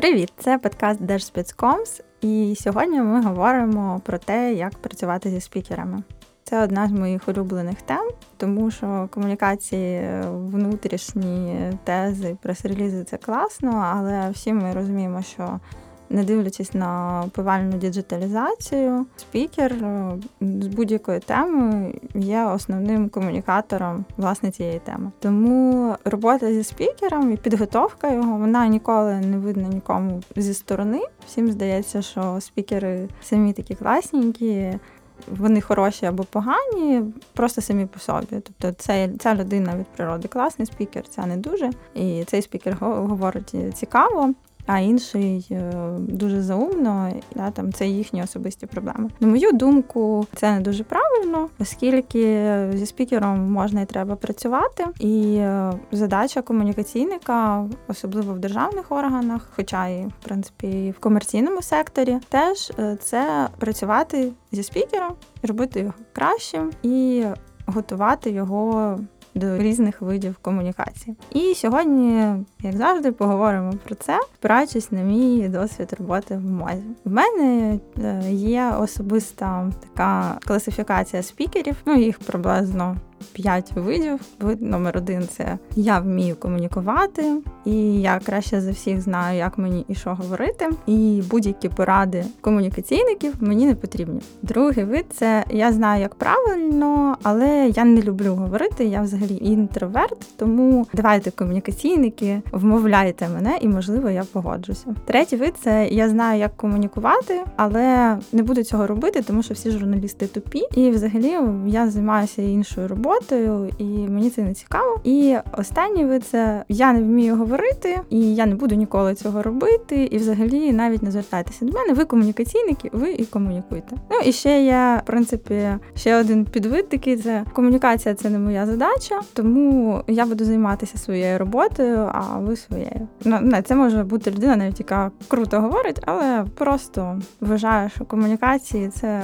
Привіт! Це подкаст Держспецкомс, і сьогодні ми говоримо про те, як працювати зі спікерами. Це одна з моїх улюблених тем, тому що комунікації, внутрішні тези, прес-релізи – це класно, але всі ми розуміємо, що не дивлячись на повальну діджиталізацію, спікер е, з будь-якої теми є основним комунікатором власне цієї теми. Тому робота зі спікером і підготовка його вона ніколи не видна нікому зі сторони. Всім здається, що спікери самі такі класненькі. Вони хороші або погані, просто самі по собі. Тобто, це ця людина від природи класний спікер, ця не дуже. І цей спікер говорить цікаво а інший е, дуже заумно, да, там це їхні особисті проблеми. На мою думку, це не дуже правильно, оскільки зі спікером можна і треба працювати, і е, задача комунікаційника, особливо в державних органах, хоча і в принципі і в комерційному секторі, теж е, це працювати зі спікером, робити його кращим і готувати його до різних видів комунікації. І сьогодні, як завжди, поговоримо про це, спираючись на мій досвід роботи в мозі. В мене е, є особиста така класифікація спікерів, ну їх приблизно п'ять видів. Вид номер один це я вмію комунікувати, і я краще за всіх знаю, як мені і що говорити. І будь-які поради комунікаційників мені не потрібні. Другий вид це я знаю, як правильно, але я не люблю говорити. Я взагалі інтроверт, тому давайте комунікаційники, вмовляйте мене, і можливо я погоджуся. Третій вид це я знаю, як комунікувати, але не буду цього робити, тому що всі журналісти тупі. І взагалі я займаюся іншою роботою роботою, і мені це не цікаво. І останній вид це я не вмію говорити, і я не буду ніколи цього робити. І взагалі навіть не звертайтеся до мене. Ви комунікаційники, ви і комунікуйте. Ну і ще є в принципі ще один підвид такий це комунікація це не моя задача, тому я буду займатися своєю роботою, а ви своєю. Ну не це може бути людина, навіть яка круто говорить, але просто вважає, що комунікації це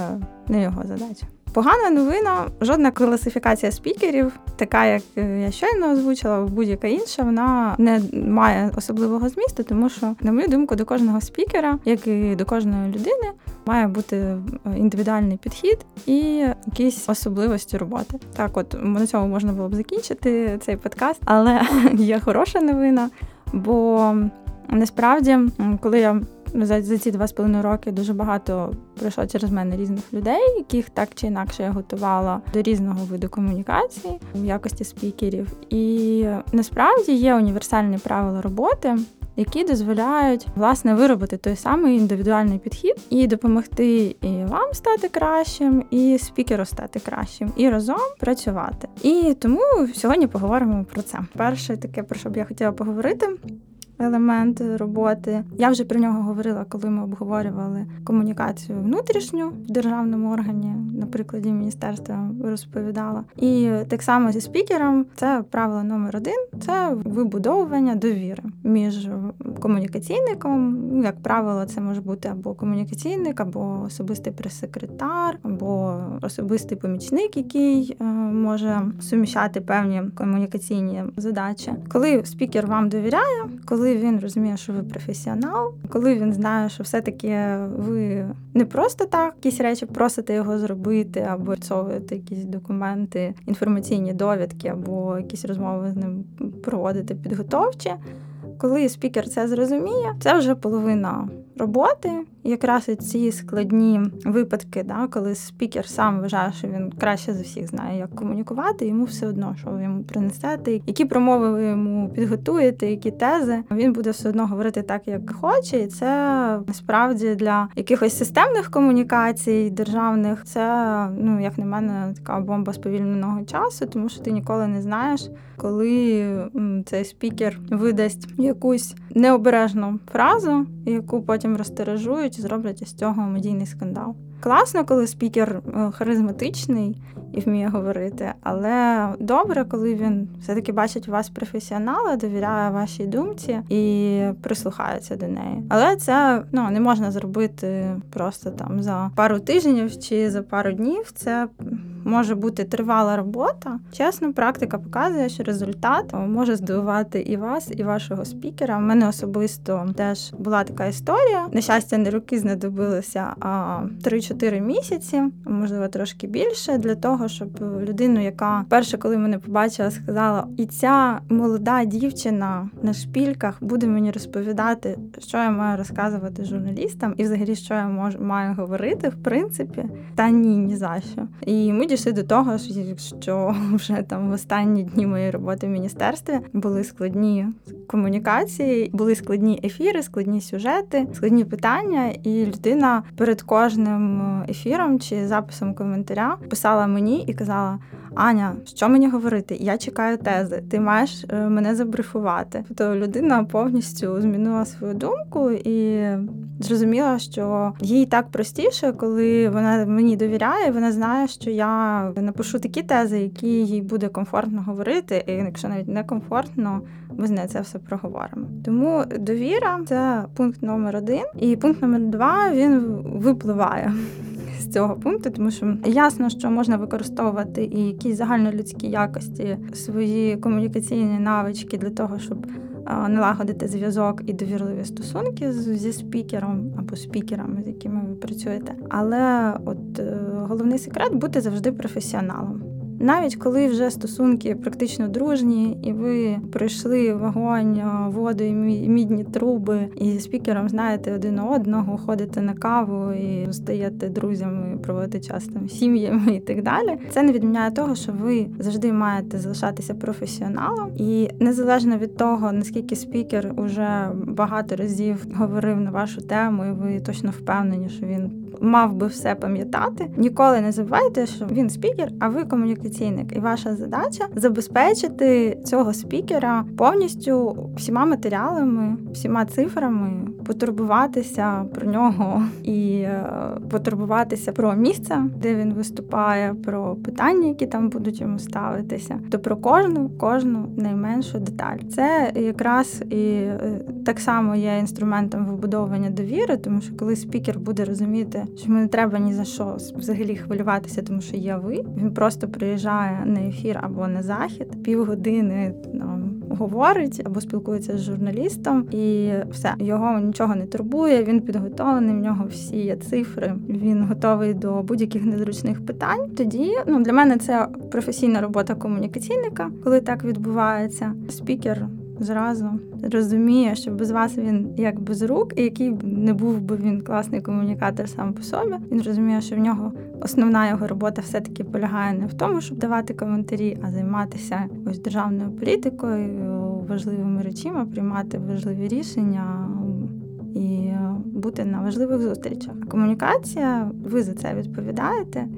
не його задача. Погана новина, жодна класифікація спікерів, така як е, я щойно озвучила, будь-яка інша, вона не має особливого змісту, тому що, на мою думку, до кожного спікера, як і до кожної людини, має бути е, індивідуальний підхід і якісь особливості роботи. Так, от на цьому можна було б закінчити цей подкаст, але є хороша новина, бо насправді, коли я за, за ці два з половиною роки дуже багато пройшло через мене різних людей, яких так чи інакше я готувала до різного виду комунікації в якості спікерів. І насправді є універсальні правила роботи. Які дозволяють власне виробити той самий індивідуальний підхід і допомогти і вам стати кращим, і спікеру стати кращим, і разом працювати. І тому сьогодні поговоримо про це. Перше таке, про що б я хотіла поговорити, елемент роботи. Я вже про нього говорила, коли ми обговорювали комунікацію внутрішню в державному органі, на прикладі міністерства розповідала. І так само зі спікером це правило номер один це вибудовування довіри між комунікаційником. Ну, як правило, це може бути або комунікаційник, або особистий прес-секретар, або особистий помічник, який е, може суміщати певні комунікаційні задачі. Коли спікер вам довіряє, коли коли він розуміє, що ви професіонал, коли він знає, що все-таки ви не просто так якісь речі просите його зробити, або відсовуєте якісь документи, інформаційні довідки, або якісь розмови з ним проводити підготовчі. Коли спікер це зрозуміє, це вже половина роботи. Якраз ці складні випадки, да, коли спікер сам вважає, що він краще за всіх знає, як комунікувати, йому все одно, що ви йому принесете, які промови ви йому підготуєте, які тези, він буде все одно говорити так, як хоче, і це насправді для якихось системних комунікацій державних це, ну як на мене, така бомба сповільненого часу, тому що ти ніколи не знаєш, коли цей спікер видасть якусь необережну фразу, яку потім розтережують і зроблять із цього медійний скандал. Класно, коли спікер е, харизматичний і вміє говорити, але добре, коли він все-таки бачить вас професіонала, довіряє вашій думці і прислухається до неї. Але це ну не можна зробити просто там за пару тижнів чи за пару днів. Це може бути тривала робота. Чесно, практика показує, що результат може здивувати і вас, і вашого спікера. У мене особисто теж була така історія. На щастя, не роки знадобилося, а 3-4 місяці, можливо, трошки більше, для того, щоб людину, яка перше, коли мене побачила, сказала: і ця молода дівчина на шпільках буде мені розповідати, що я маю розказувати журналістам, і взагалі що я можу маю говорити, в принципі, та ні, ні за що. І ми дійшли до того, що вже там в останні дні моєї роботи в міністерстві були складні комунікації, були складні ефіри, складні сюжети, складні питання, і людина перед кожним ефіром чи записом коментаря. Писала мені і казала: Аня, що мені говорити? Я чекаю тези, ти маєш е, мене забрифувати. Тобто людина повністю змінила свою думку і зрозуміла, що їй так простіше, коли вона мені довіряє, вона знає, що я напишу такі тези, які їй буде комфортно говорити, і якщо навіть не комфортно, ми з нею це все проговоримо. Тому довіра це пункт номер один, і пункт номер два він випливає цього пункту, тому що ясно, що можна використовувати і якісь загальнолюдські якості, свої комунікаційні навички для того, щоб налагодити зв'язок і довірливі стосунки зі спікером або спікерами, з якими ви працюєте. Але от е, головний секрет бути завжди професіоналом. Навіть коли вже стосунки практично дружні, і ви пройшли вогонь, воду і мідні труби, і спікером знаєте один одного, ходите на каву і стаєте друзями, проводите час там сім'ями і так далі. Це не відміняє того, що ви завжди маєте залишатися професіоналом, і незалежно від того, наскільки спікер уже багато разів говорив на вашу тему, і ви точно впевнені, що він мав би все пам'ятати. Ніколи не забувайте, що він спікер, а ви комунікаційник. І ваша задача забезпечити цього спікера повністю всіма матеріалами, всіма цифрами, потурбуватися про нього і е, потурбуватися про місце, де він виступає, про питання, які там будуть йому ставитися, то про кожну кожну найменшу деталь. Це якраз і е, так само є інструментом вибудовування довіри, тому що коли спікер буде розуміти, що мені не треба ні за що взагалі хвилюватися, тому що є ви. Він просто приїжджає на ефір або на захід, півгодини там говорить або спілкується з журналістом, і все його нічого не турбує. Він підготовлений. В нього всі є цифри. Він готовий до будь-яких незручних питань. Тоді ну для мене це професійна робота комунікаційника, коли так відбувається. Спікер зразу розуміє, що без вас він як без рук, і який не був би він класний комунікатор сам по собі. Він розуміє, що в нього основна його робота все-таки полягає не в тому, щоб давати коментарі, а займатися ось державною політикою, важливими речами, приймати важливі рішення. І бути на важливих зустрічах. Комунікація, ви за це відповідаєте,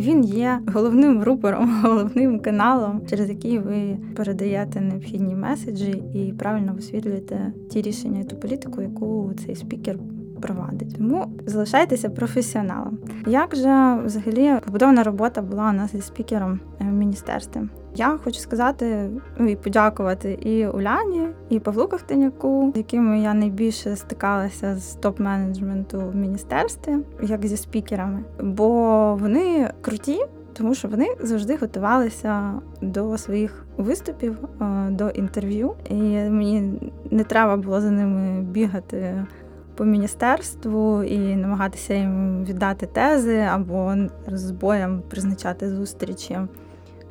він є головним рупором, головним каналом, через який ви передаєте необхідні меседжі і правильно висвітлюєте ті рішення і ту політику, яку цей спікер. Провадить, тому залишайтеся професіоналом. Як же взагалі побудована робота була у нас зі спікером в міністерстві? Я хочу сказати ну, і подякувати і Уляні, і Павлу Ковтаняку, з якими я найбільше стикалася з топ-менеджменту в міністерстві, як зі спікерами, бо вони круті. Тому що вони завжди готувалися до своїх виступів, е, до інтерв'ю, і мені не треба було за ними бігати по міністерству і намагатися їм віддати тези або з боєм призначати зустрічі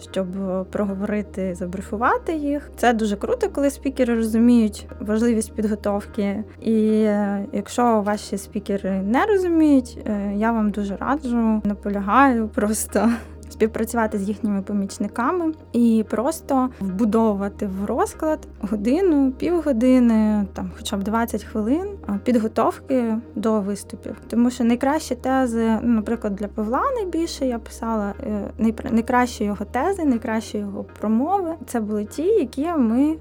щоб проговорити, забрифувати їх. Це дуже круто, коли спікери розуміють важливість підготовки. І е, якщо ваші спікери не розуміють, е, я вам дуже раджу, наполягаю просто співпрацювати з їхніми помічниками і просто вбудовувати в розклад годину, півгодини, там, хоча б 20 хвилин підготовки до виступів. Тому що найкращі тези, ну, наприклад, для Павла найбільше я писала е, найкращі його тези, найкращі його промови. Це були ті, які ми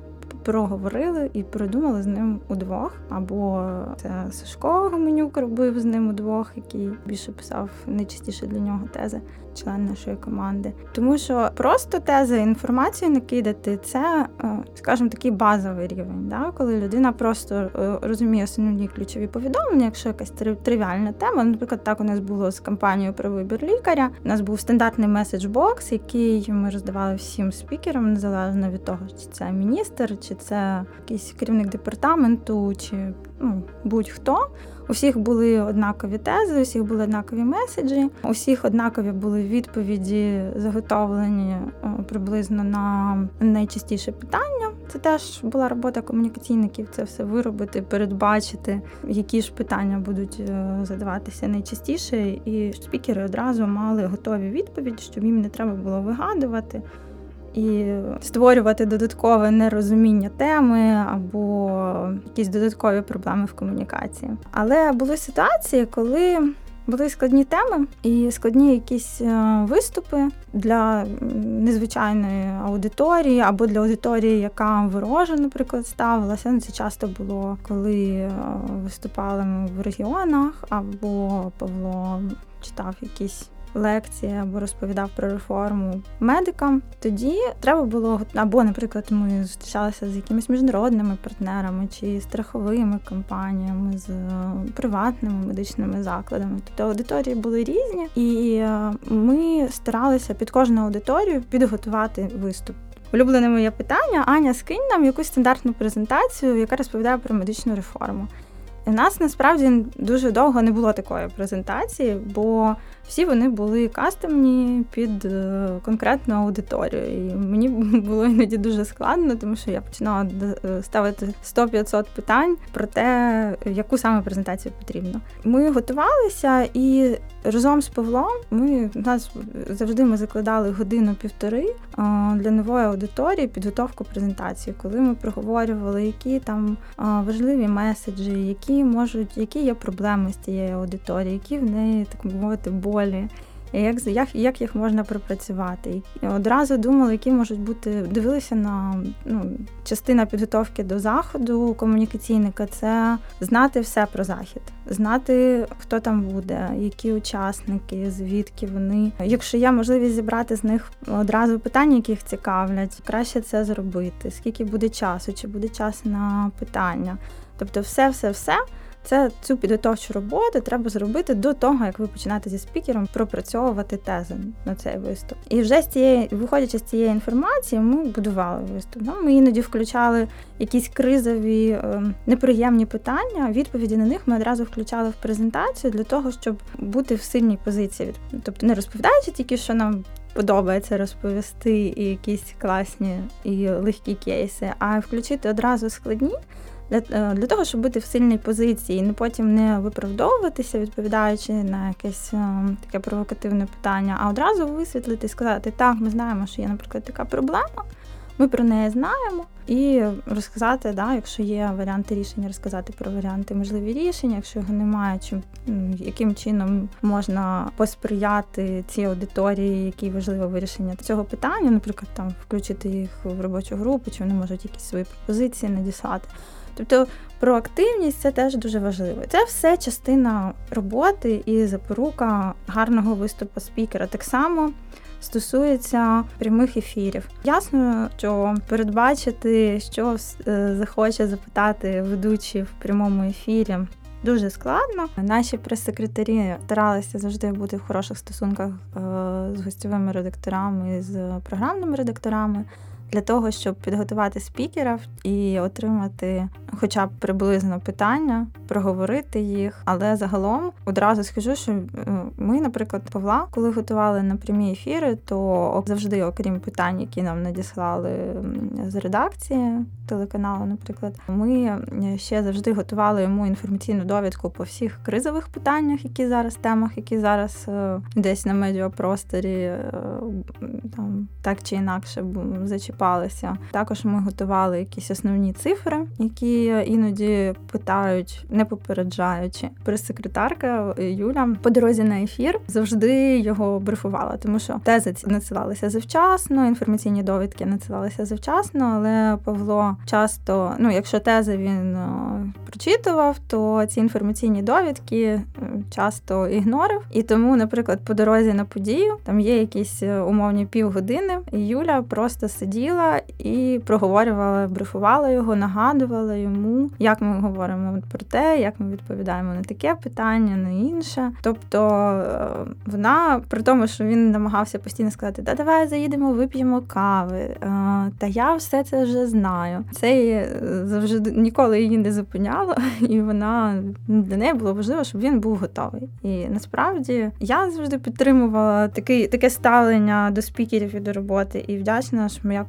проговорили і придумали з ним удвох. Або це Сашко Гуменюк робив з ним удвох, який більше писав найчастіше для нього тези, член нашої команди. Тому що просто тези інформацію накидати це, е, скажімо, такий базовий рівень, да? коли людина просто е, розуміє основні ключові повідомлення, якщо якась тривіальна тема. Наприклад, так у нас було з кампанією про вибір лікаря. У нас був стандартний меседж-бокс, який ми роздавали всім спікерам, незалежно від того, чи це міністр, чи це якийсь керівник департаменту, чи ну, будь-хто. У всіх були однакові тези, у всіх були однакові меседжі, у всіх однакові були відповіді, заготовлені е, приблизно на найчастіше питання. Це теж була робота комунікаційників. Це все виробити, передбачити, які ж питання будуть е, задаватися найчастіше, і спікери одразу мали готові відповіді, щоб їм не треба було вигадувати і створювати додаткове нерозуміння теми або якісь додаткові проблеми в комунікації. Але були ситуації, коли були складні теми і складні якісь е, виступи для незвичайної аудиторії або для аудиторії, яка ворожа, наприклад, ставилася. Ну, це часто було, коли е, виступали в регіонах, або Павло читав якісь лекції або розповідав про реформу медикам, тоді треба було або, наприклад, ми зустрічалися з якимись міжнародними партнерами чи страховими компаніями, з е, приватними медичними закладами. Тобто аудиторії були різні, і е, ми старалися під кожну аудиторію підготувати виступ. Улюблене моє питання: Аня, скинь нам якусь стандартну презентацію, яка розповідає про медичну реформу. У нас насправді дуже довго не було такої презентації, бо всі вони були кастомні під е, конкретну аудиторію. І мені було іноді дуже складно, тому що я починала е, ставити 100-500 питань про те, яку саме презентацію потрібно. Ми готувалися і разом з Павлом ми нас завжди ми закладали годину-півтори е, для нової аудиторії підготовку презентації, коли ми проговорювали, які там важливі меседжі, які можуть, які є проблеми з тієї аудиторії, які в неї так мовити болі, як як, як їх можна пропрацювати. І одразу думали, які можуть бути, дивилися на ну, частина підготовки до заходу комунікаційника це знати все про захід, знати, хто там буде, які учасники, звідки вони. Якщо є можливість зібрати з них одразу питання, які їх цікавлять, краще це зробити. Скільки буде часу, чи буде час на питання. Тобто, все, все, все. Це цю підготовчу роботу треба зробити до того, як ви починаєте зі спікером пропрацьовувати тези на цей виступ. І вже з цієї, виходячи з цієї інформації, ми будували виступ. Ну, Ми іноді включали якісь кризові, е, неприємні питання. Відповіді на них ми одразу включали в презентацію для того, щоб бути в сильній позиції. Тобто не розповідаючи тільки, що нам. Подобається розповісти і якісь класні і легкі кейси, а включити одразу складні для е, для того, щоб бути в сильній позиції, і не потім не виправдовуватися, відповідаючи на якесь е, таке провокативне питання, а одразу висвітлити і сказати, так, ми знаємо, що є, наприклад, така проблема. Ми про неї знаємо і розказати, да, якщо є варіанти рішення, розказати про варіанти можливі рішення. Якщо його немає, чим яким чином можна посприяти цій аудиторії, які важливе вирішення цього питання, наприклад, там включити їх в робочу групу, чи вони можуть якісь свої пропозиції надіслати. Тобто проактивність це теж дуже важливо. Це все частина роботи і запорука гарного виступу спікера. Так само стосується прямих ефірів. Ясно, що передбачити, що е, захоче запитати ведучий в прямому ефірі. Дуже складно. Наші прес-секретарі старалися завжди бути в хороших стосунках е, з гостєвими редакторами, з програмними редакторами для того, щоб підготувати спікерів і отримати, хоча б приблизно питання, проговорити їх. Але загалом одразу скажу, що е, ми, наприклад, Павла, коли готували на прямі ефіри, то завжди, окрім питань, які нам надіслали з редакції телеканалу, наприклад, ми ще завжди готували йому інформаційну довідку по всіх кризових питаннях, які зараз темах, які зараз е, десь на медіапросторі е, там так чи інакше зачіпають виступалися. Також ми готували якісь основні цифри, які іноді питають, не попереджаючи. Прес-секретарка Юля по дорозі на ефір завжди його брифувала, тому що тези надсилалися завчасно, інформаційні довідки надсилалися завчасно, але Павло часто, ну якщо тези він е, прочитував, то ці інформаційні довідки е, часто ігнорив. І тому, наприклад, по дорозі на подію там є якісь е, умовні півгодини, і Юля просто сиділа і проговорювала, брифувала його, нагадувала йому, як ми говоримо про те, як ми відповідаємо на таке питання, на інше. Тобто вона при тому, що він намагався постійно сказати, да давай заїдемо, вип'ємо кави. Та я все це вже знаю. Це завжди ніколи її не зупиняло, і вона для неї було важливо, щоб він був готовий. І насправді я завжди підтримувала такий таке ставлення до спікерів і до роботи, і вдячна, що моя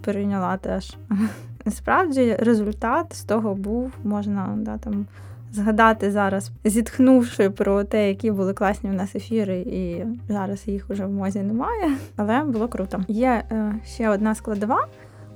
перейняла теж. Насправді результат з того був можна да там згадати зараз, зітхнувши про те, які були класні в нас ефіри, і зараз їх уже в мозі немає. Але було круто. Є е, ще одна складова.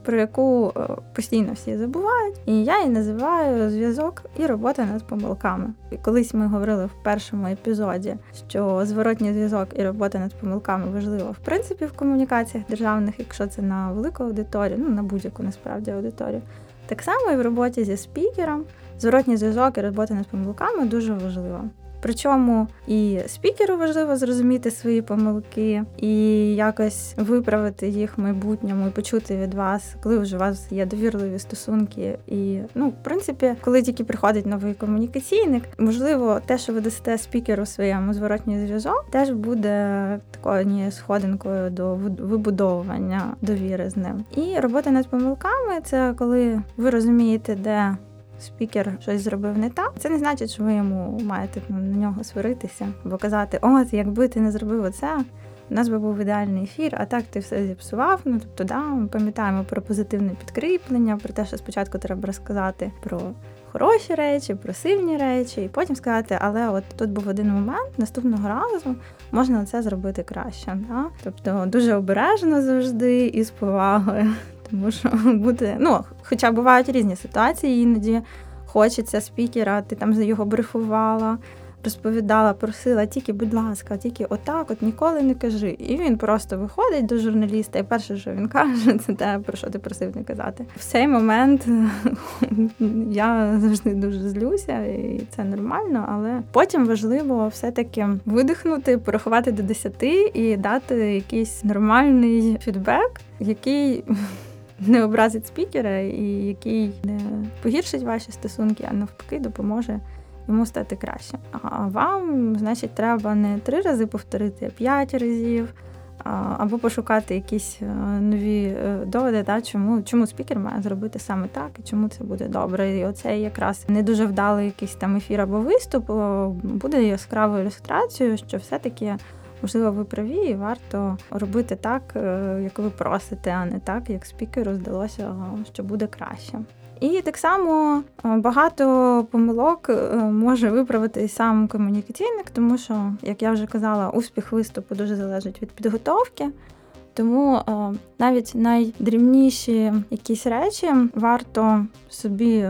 Про яку е, постійно всі забувають, і я її називаю зв'язок і робота над помилками. І колись ми говорили в першому епізоді, що зворотній зв'язок і робота над помилками важлива в принципі в комунікаціях державних, якщо це на велику аудиторію, ну на будь-яку насправді аудиторію. Так само і в роботі зі спікером зворотній зв'язок і робота над помилками дуже важлива. Причому і спікеру важливо зрозуміти свої помилки і якось виправити їх в майбутньому, і почути від вас, коли вже у вас є довірливі стосунки. І ну, в принципі, коли тільки приходить новий комунікаційник, можливо, те, що ви дасте спікеру своєму зворотній зв'язок, теж буде такою сходинкою до вибудовування довіри з ним. І робота над помилками це коли ви розумієте, де спікер щось зробив не так, це не значить, що ви йому маєте на нього сваритися, або казати, от якби ти не зробив оце. У нас би був ідеальний ефір, а так ти все зіпсував. Ну тобто, да, ми пам'ятаємо про позитивне підкріплення, про те, що спочатку треба розказати про хороші речі, про сильні речі, і потім сказати, але от тут був один момент, наступного разу можна це зробити краще. Да? Тобто дуже обережно завжди і з повагою. Тому буде, ну, хоча бувають різні ситуації, іноді хочеться спікера, ти там його брифувала, розповідала, просила, тільки, будь ласка, тільки отак, от ніколи не кажи. І він просто виходить до журналіста, і перше, що він каже, це те, про що ти просив не казати. В цей момент я завжди дуже злюся, і це нормально, але потім важливо все-таки видихнути, порахувати до десяти і дати якийсь нормальний фідбек, який не образить спікера, і який не погіршить ваші стосунки, а навпаки допоможе йому стати краще. А вам, значить, треба не три рази повторити, а п'ять разів. Або пошукати якісь е, нові е, доводи, та чому чому спікер має зробити саме так, і чому це буде добре. І оце якраз не дуже вдалий якийсь там ефір або виступ буде яскравою ілюстрацією, що все-таки можливо, ви праві, і варто робити так, е, як ви просите, а не так, як спікеру здалося, що буде краще. І так само е, багато помилок е, може виправити сам комунікаційник, тому що, як я вже казала, успіх виступу дуже залежить від підготовки. Тому навіть найдрібніші якісь речі варто собі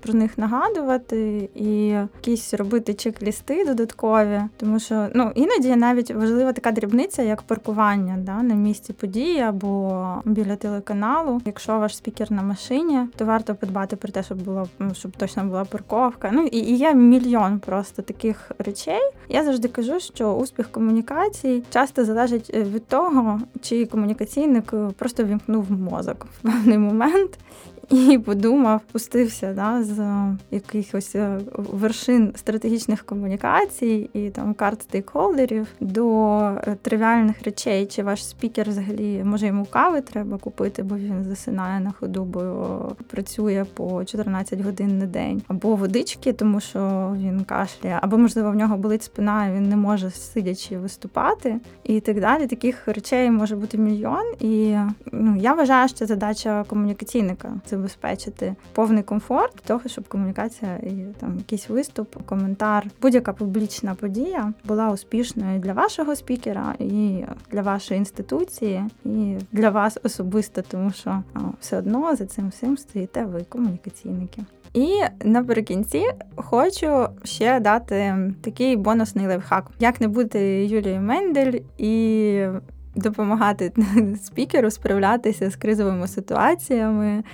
про них нагадувати і якісь робити чек-лісти додаткові, тому що ну іноді навіть важлива така дрібниця, як паркування да, на місці події або біля телеканалу. Якщо ваш спікер на машині, то варто подбати про те, щоб було ну, щоб точно була парковка. Ну і, і є мільйон просто таких речей. Я завжди кажу, що успіх комунікацій часто залежить е, від того, чи комунікаційник е, просто вімкнув мозок в певний момент і подумав, пустився да, з якихось е, вершин стратегічних комунікацій і там карт стейкхолдерів до е, тривіальних речей, чи ваш спікер взагалі може йому кави треба купити, бо він засинає на ходу, бо працює по 14 годин на день, або водички, тому що він кашляє, або можливо в нього болить спина, і він не може сидячи виступати, і так далі. Таких речей може бути мільйон. І ну я вважаю, що задача комунікаційника це забезпечити повний комфорт того, щоб комунікація і там якийсь виступ, коментар, будь-яка публічна подія була успішною для вашого спікера і для вашої інституції, і для вас особисто, тому що все одно за цим всім стоїте ви комунікаційники. І наприкінці хочу ще дати такий бонусний лайфхак. Як не бути Юлією Мендель і допомагати спікеру справлятися з кризовими ситуаціями,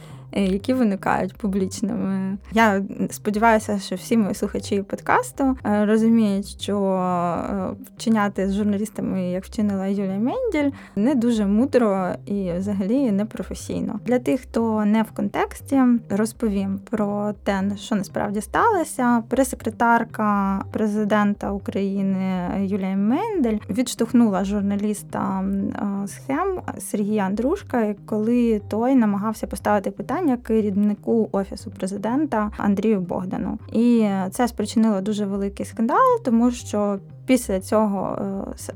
які виникають публічними. Я сподіваюся, що всі мої слухачі подкасту е, розуміють, що е, вчиняти з журналістами, як вчинила Юлія Менділь, не дуже мудро і взагалі не професійно. Для тих, хто не в контексті, розповім про те, що насправді сталося. Прес-секретарка президента України Юлія Мендель відштовхнула журналіста схем Сергія Андрушка, коли той намагався поставити питання питання керівнику офісу президента Андрію Богдану. І це спричинило дуже великий скандал, тому що. Після цього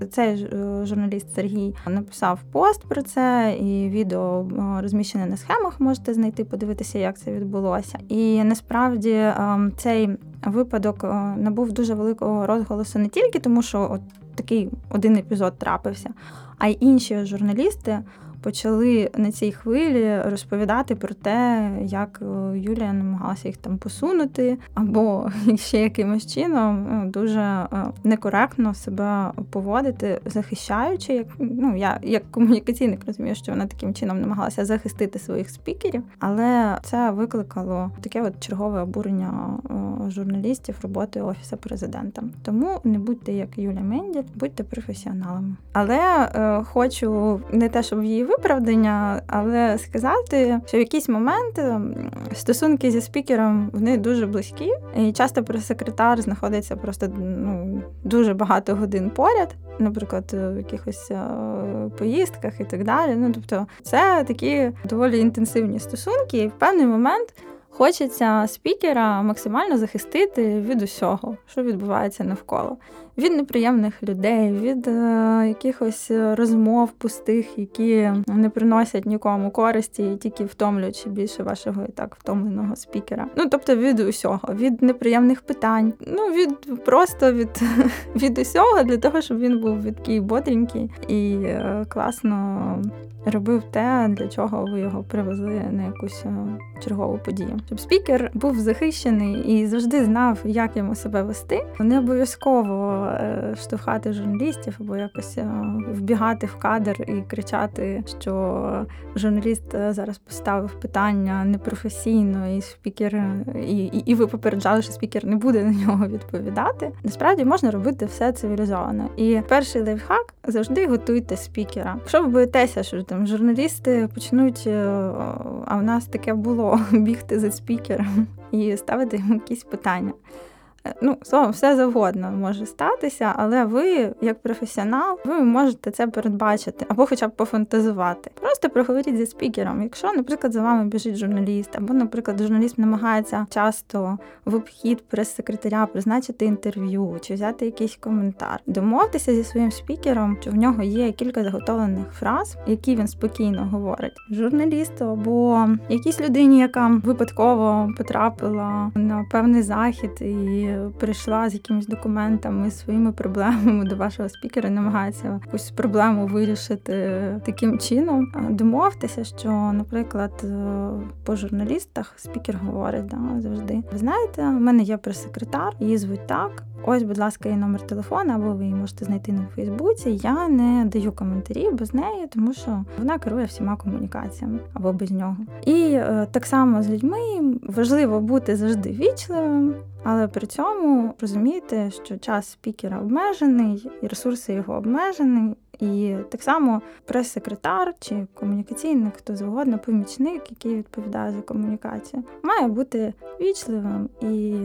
е, цей е, журналіст Сергій написав пост про це, і відео е, розміщене на схемах. Можете знайти, подивитися, як це відбулося. І насправді цей випадок набув дуже великого розголосу не тільки тому, що от такий один епізод трапився, а й інші журналісти почали на цій хвилі розповідати про те, як е, Юлія намагалася їх там посунути, або ще якимось чином е, дуже е, некоректно себе поводити, захищаючи, як ну я як комунікаційник розумію, що вона таким чином намагалася захистити своїх спікерів, але це викликало таке от чергове обурення журналістів роботи офісу президента. Тому не будьте як Юля Менділь, будьте професіоналами. Але е, хочу не те, щоб її виправдання, але сказати, що в якийсь момент ем, стосунки зі спікером вони дуже близькі, і часто прес-секретар знаходиться просто ну дуже багато годин поряд. Наприклад, в якихось е, поїздках і так далі. Ну тобто, це такі доволі інтенсивні стосунки, і в певний момент хочеться спікера максимально захистити від усього, що відбувається навколо від неприємних людей, від е, якихось розмов пустих, які не приносять нікому користі, і тільки втомлюють більше вашого і так втомленого спікера. Ну тобто від усього, від неприємних питань, ну від просто від від усього для того, щоб він був відкий бодренький і е, класно робив те, для чого ви його привезли на якусь е, чергову подію. Щоб спікер був захищений і завжди знав, як йому себе вести. Не обов'язково е, штовхати журналістів або якось е, вбігати в кадр і кричати, що журналіст зараз поставив питання непрофесійно, і спікер, і, і, і ви попереджали, що спікер не буде на нього відповідати. Насправді можна робити все цивілізовано. І перший лайфхак завжди готуйте спікера. Якщо ви боїтеся, що там журналісти почнуть, е, а в нас таке було бігти за спікером і ставити йому якісь питання. Е, ну, словом, все завгодно може статися, але ви, як професіонал, ви можете це передбачити або хоча б пофантазувати. Просто проговоріть зі спікером. Якщо, наприклад, за вами біжить журналіст, або, наприклад, журналіст намагається часто в обхід прес-секретаря призначити інтерв'ю чи взяти якийсь коментар, домовтеся зі своїм спікером, що в нього є кілька заготовлених фраз, які він спокійно говорить журналісту або якійсь людині, яка випадково потрапила на певний захід і прийшла з якимись документами, своїми проблемами до вашого спікера, намагається якусь проблему вирішити таким чином. Домовтеся, що, наприклад, е, по журналістах спікер говорить да, завжди. Ви знаєте, у мене є прес-секретар, її звуть так. Ось, будь ласка, її номер телефону, або ви її можете знайти на Фейсбуці. Я не даю коментарі без неї, тому що вона керує всіма комунікаціями або без нього. І е, так само з людьми важливо бути завжди вічливим, але при цьому розуміти, що час спікера обмежений, і ресурси його обмежені. І так само прес-секретар чи комунікаційник, хто завгодно, помічник, який відповідає за комунікацію, має бути вічливим і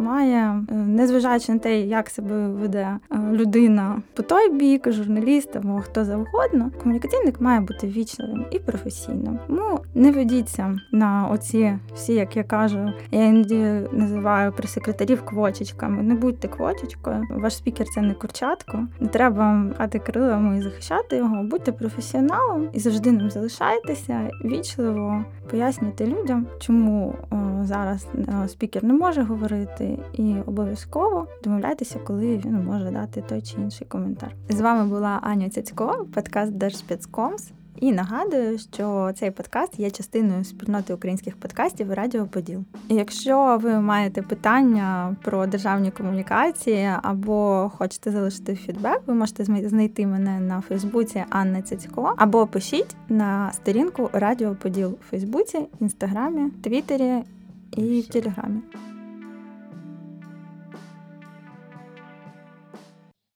має е, незважаючи на те, як себе веде е, людина по той бік, журналіст або хто завгодно, комунікаційник має бути вічливим і професійним. Тому не ведіться на оці всі, як я кажу, я іноді називаю прес-секретарів квочечками. Не будьте квочечкою. Ваш спікер це не курчатко. Не треба хати крилами і захищати його. Будьте професіоналом і завжди ним залишайтеся вічливо пояснюйте людям, чому о, зараз о, спікер не може говорити, і обов'язково домовляйтеся, коли він може дати той чи інший коментар. З вами була Аня Цяцько, подкаст Держспецкомс. І нагадую, що цей подкаст є частиною спільноти українських подкастів Радіо Поділ. І Якщо ви маєте питання про державні комунікації або хочете залишити фідбек, ви можете знайти мене на Фейсбуці Анна Цяцько, або пишіть на сторінку Радіо Поділ у Фейсбуці, Інстаграмі, Твіттері і в Телеграмі.